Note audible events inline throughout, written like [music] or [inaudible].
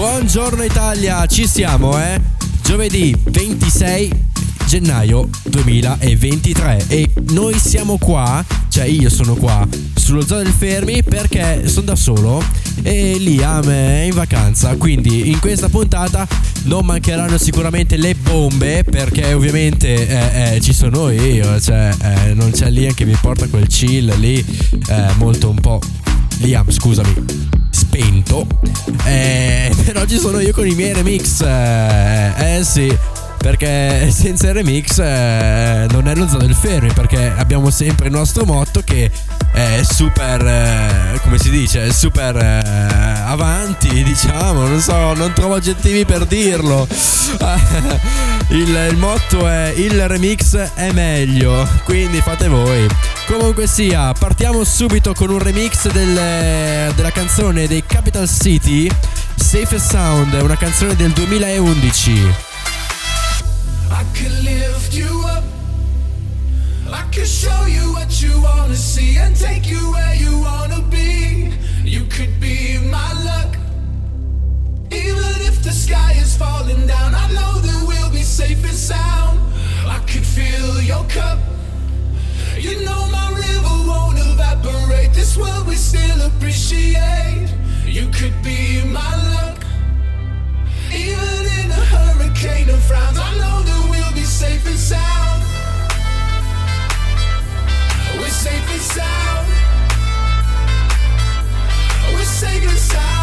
Buongiorno Italia, ci siamo eh? Giovedì 26 gennaio 2023 e noi siamo qua, cioè io sono qua sullo zoo del Fermi perché sono da solo e Liam è in vacanza, quindi in questa puntata non mancheranno sicuramente le bombe perché ovviamente eh, eh, ci sono io, cioè eh, non c'è Liam che mi porta quel chill lì eh, molto un po' Liam, scusami spento. Eh, [laughs] però ci sono io con i miei remix. Eh, eh sì. Perché senza il remix eh, non è lo zoo del fermi. Perché abbiamo sempre il nostro motto che è super. Eh, come si dice? Super eh, avanti, [laughs] diciamo. Non so, non trovo aggettivi per dirlo. [laughs] il, il motto è il remix è meglio. Quindi fate voi. Comunque sia, partiamo subito con un remix del, della canzone dei Capital City, Safe Sound, una canzone del 2011. Could show you what you wanna see and take you where you wanna be. You could be my luck. Even if the sky is falling down, I know that we'll be safe and sound. I could fill your cup. You know my river won't evaporate. This world we still appreciate. You could be my luck. Even in a hurricane of frowns, I know that we'll be safe and sound. Safe and sound. We're safe and sound.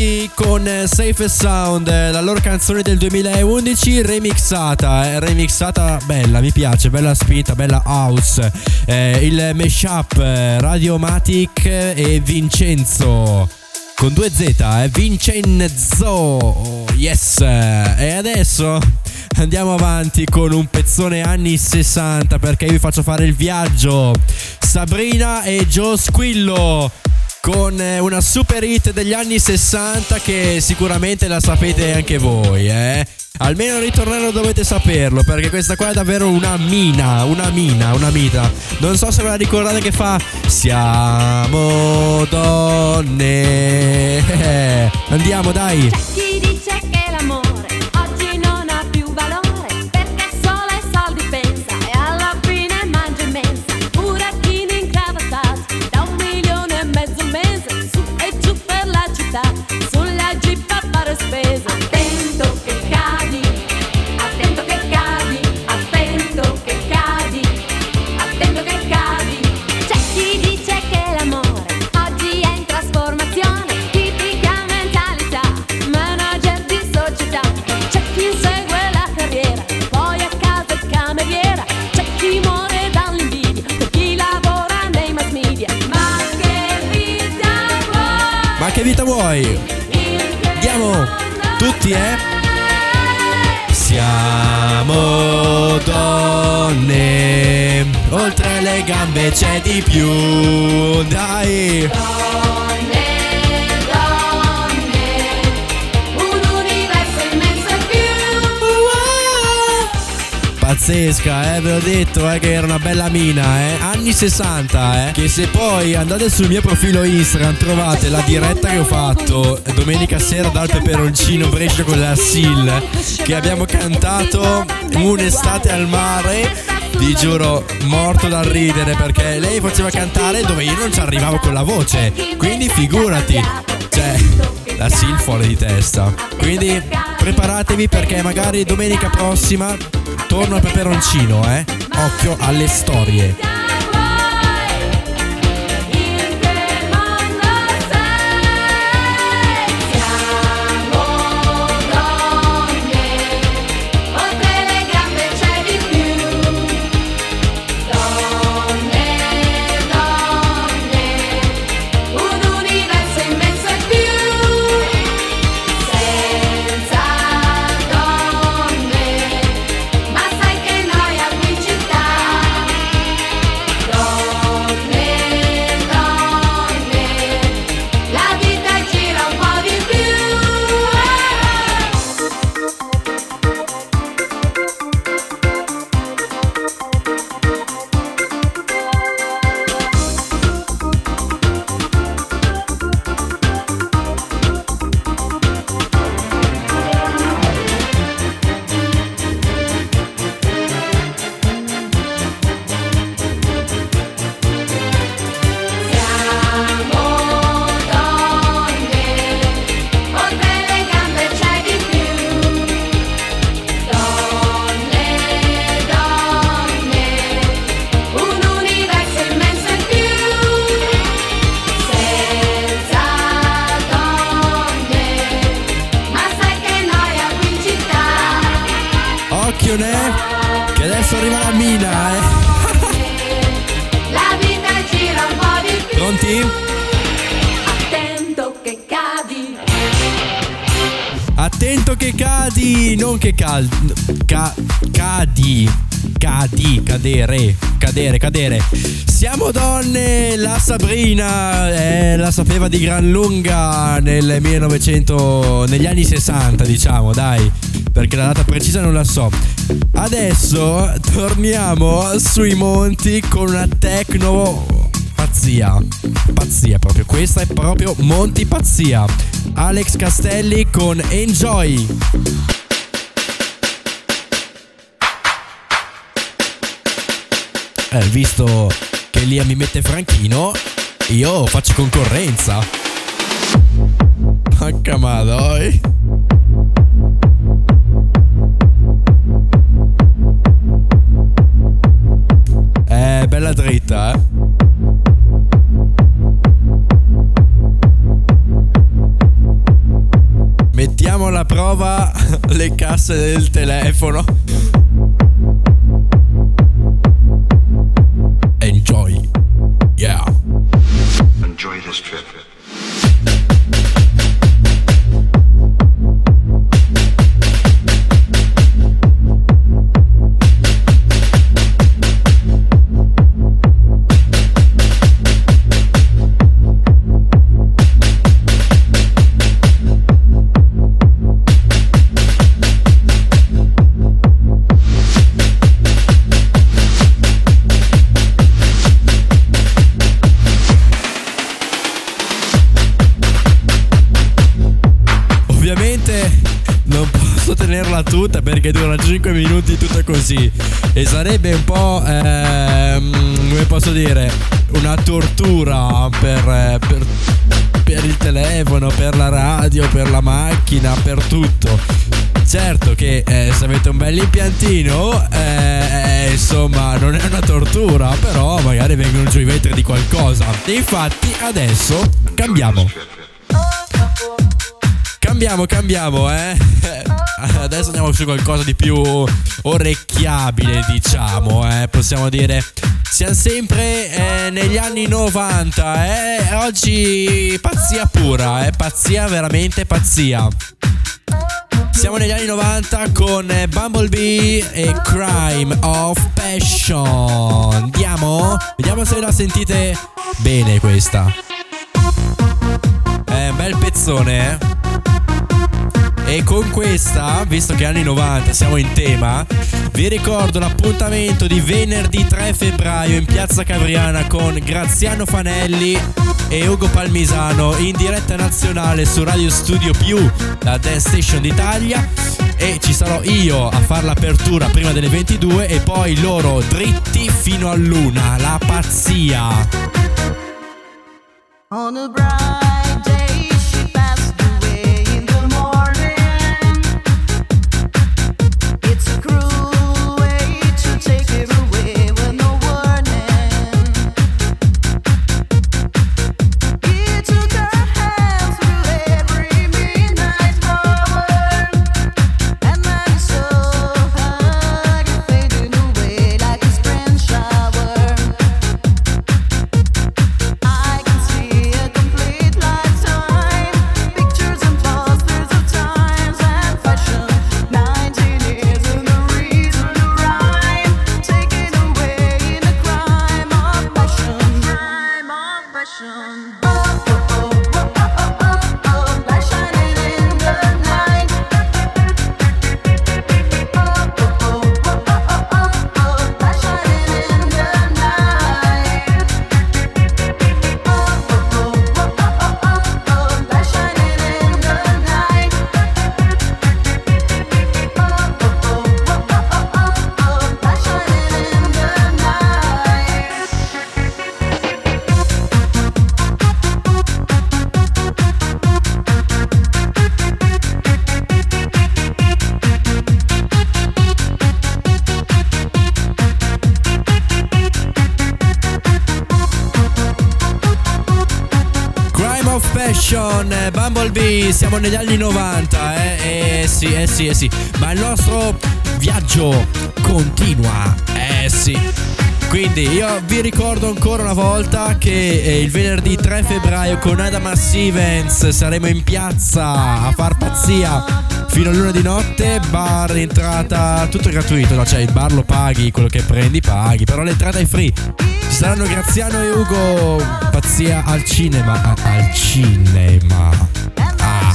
City con Safe Sound, la loro canzone del 2011 remixata, eh, remixata bella, mi piace, bella spinta, bella house. Eh, il mashup eh, Radiomatic e Vincenzo con due Z, eh, Vincenzo, oh, yes. E adesso andiamo avanti con un pezzone anni 60 perché io vi faccio fare il viaggio. Sabrina e Joe Squillo con eh, una super hit degli anni 60 che sicuramente la sapete anche voi, eh. Almeno ritornare dovete saperlo, perché questa qua è davvero una mina, una mina, una mita. Non so se ve la ricordate che fa Siamo donne. [laughs] Andiamo, dai. Eh? Siamo donne, oltre le gambe c'è di più, dai! Pazzesca, eh, ve l'ho detto, eh, che era una bella mina, eh. Anni 60, eh. Che se poi andate sul mio profilo Instagram trovate la diretta che ho fatto domenica sera dal peperoncino Brescia con la Sil, che abbiamo cantato un'estate al mare. Vi giuro, morto dal ridere perché lei faceva cantare dove io non ci arrivavo con la voce. Quindi figurati, cioè, la Sil fuori di testa. Quindi preparatevi perché magari domenica prossima torno al peperoncino, eh. Occhio alle storie. Non che cal... Ca... Cadi. Cadi, cadere, cadere, cadere. Siamo donne, la Sabrina eh, la sapeva di gran lunga nel 1900, negli anni 60 diciamo, dai, perché la data precisa non la so. Adesso torniamo sui monti con una techno pazzia, pazzia proprio, questa è proprio Monti pazzia. Alex Castelli con Enjoy. Eh, visto che Lia mi mette Franchino, io faccio concorrenza. Porca madoi. Eh, bella dritta, eh. prova [laughs] le casse del telefono. Perché dura 5 minuti tutto così. E sarebbe un po', ehm, come posso dire, una tortura per, eh, per, per il telefono, per la radio, per la macchina, per tutto. Certo che eh, se avete un bel impiantino, eh, eh, insomma, non è una tortura, però magari vengono giù i vetri di qualcosa. E infatti adesso cambiamo. Cambiamo, cambiamo, eh. [laughs] Adesso andiamo su qualcosa di più orecchiabile, diciamo, eh. Possiamo dire. Siamo sempre eh, negli anni 90, eh. Oggi pazzia pura, eh. Pazzia, veramente pazzia. Siamo negli anni 90 con eh, Bumblebee e Crime of Passion. Andiamo? Vediamo se la sentite bene questa. È un bel pezzone, eh. E con questa, visto che anni 90 siamo in tema, vi ricordo l'appuntamento di venerdì 3 febbraio in Piazza Cavriana con Graziano Fanelli e Ugo Palmisano in diretta nazionale su Radio Studio Più, la Dance Station d'Italia. E ci sarò io a fare l'apertura prima delle 22 e poi loro dritti fino all'una. La pazzia. Passion, eh, Bumblebee, siamo negli anni 90, eh? Eh sì, eh sì, eh sì. Ma il nostro viaggio continua, eh sì. Quindi io vi ricordo ancora una volta che eh, il venerdì 3 febbraio con Adam Stevens saremo in piazza a far pazzia fino all'una di notte, bar entrata tutto gratuito, no? cioè il bar lo paghi, quello che prendi paghi, però l'entrata è free. Saranno Graziano e Ugo, pazzia al cinema, al cinema. Ah.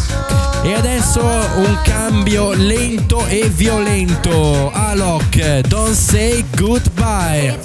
E adesso un cambio lento e violento. Alok, don't say goodbye.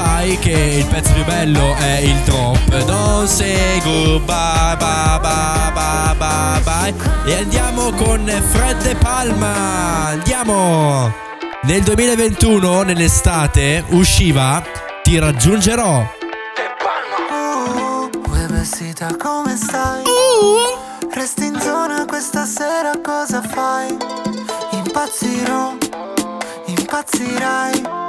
Goodbye che il pezzo più bello è il drop. Don't say goodbye bye bye bye bye bye E andiamo con Fred De Palma. Andiamo! Nel 2021 nell'estate usciva Ti raggiungerò. Uè vestita come stai? Resti in zona questa sera cosa fai? Impazzirò, impazzirai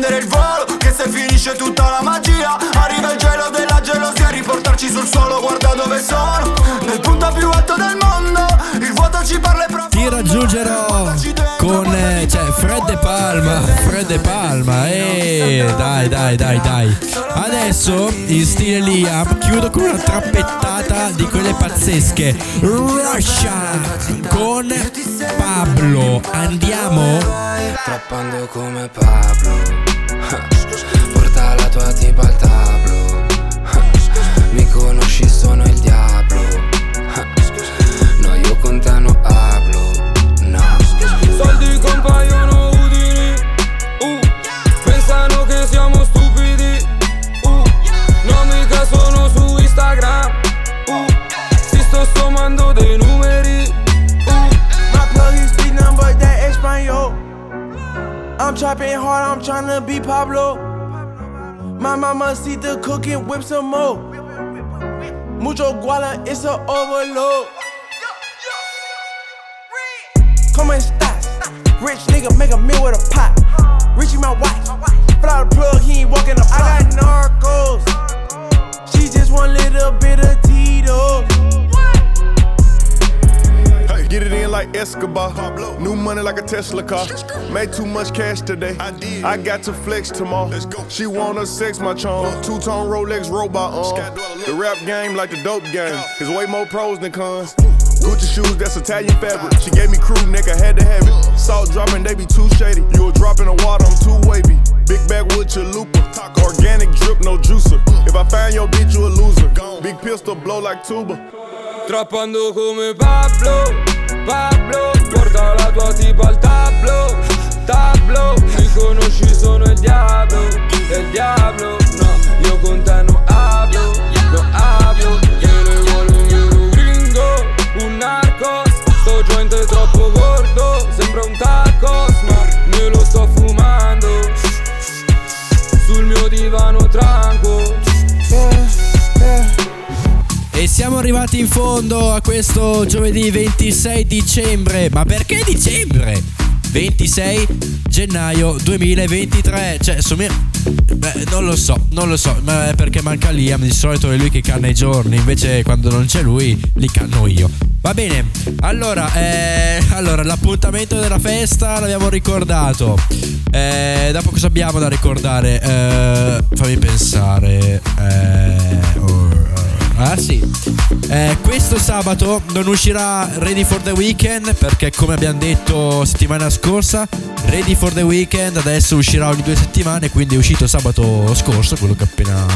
prendere il volo Che se finisce tutta la magia. Arriva il gelo della gelosia Riportarci sul suolo Guarda dove sono. Nel punto più alto del mondo Il vuoto ci parla e profondo Ti raggiungerò con eh, cioè Fred De Palma Fred De Palma Eh dai dai dai dai. Adesso in stile Liam Chiudo con una trappettata di quelle pazzesche. Russia Con Pablo. Andiamo? Trappando come Pablo Porta la tua tipa al tablo. Mi conosci, sono il diavolo. No, io con te No the cooking, whip some more. Mucho guala, it's a overload. Come estás? Rich nigga make a meal with a pot. Richie my watch. Fly the plug, he ain't walking the I got narcos. She just one little bit like Escobar. New money like a Tesla car. Made too much cash today. I did. I got to flex tomorrow. Let's go. She wanna sex my charm. Two tone Rolex robot uh. on. The rap game like the dope game. It's way more pros than cons. Gucci shoes, that's Italian fabric. She gave me crew, nigga, had to have it. Salt dropping, they be too shady. You a drop in the water, I'm too wavy. Big bag with chalupa. Organic drip, no juicer. If I find your bitch, you a loser. Big pistol, blow like tuba. Trappando come Pablo, Pablo Porta la tua tipa al tablo, tablo. Mi conosci, sono questo giovedì 26 dicembre. Ma perché dicembre? 26 gennaio 2023. Cioè, sommi- Beh, non lo so, non lo so. Ma è perché manca Liam. Di solito è lui che canna i giorni. Invece, quando non c'è lui, li canno io. Va bene. Allora, eh, allora l'appuntamento della festa l'abbiamo ricordato. Eh, dopo cosa abbiamo da ricordare? Eh, fammi pensare. Eh, Ah sì, Eh, questo sabato non uscirà Ready for the Weekend perché come abbiamo detto settimana scorsa, Ready for the Weekend adesso uscirà ogni due settimane, quindi è uscito sabato scorso, quello che è appena,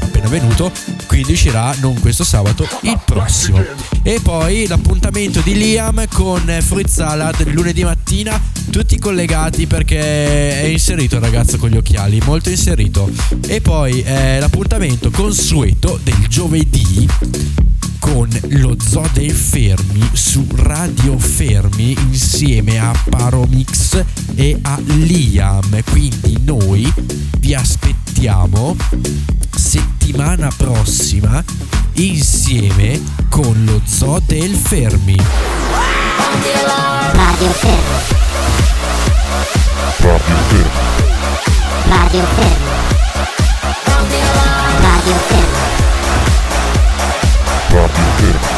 appena venuto, quindi uscirà non questo sabato, il prossimo. E poi l'appuntamento di Liam con Fruit Salad lunedì mattina, tutti collegati perché è inserito il ragazzo con gli occhiali, molto inserito. E poi eh, l'appuntamento consueto del giovedì con lo Zoo dei Fermi su Radio Fermi insieme a Paromix e a Liam. Quindi noi vi aspettiamo settimana prossima insieme con lo Zoo del Fermi. Radio Radio Fermo. Radio Fermo. Radio Fermo. Radio Fermo.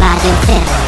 Radio Fermo.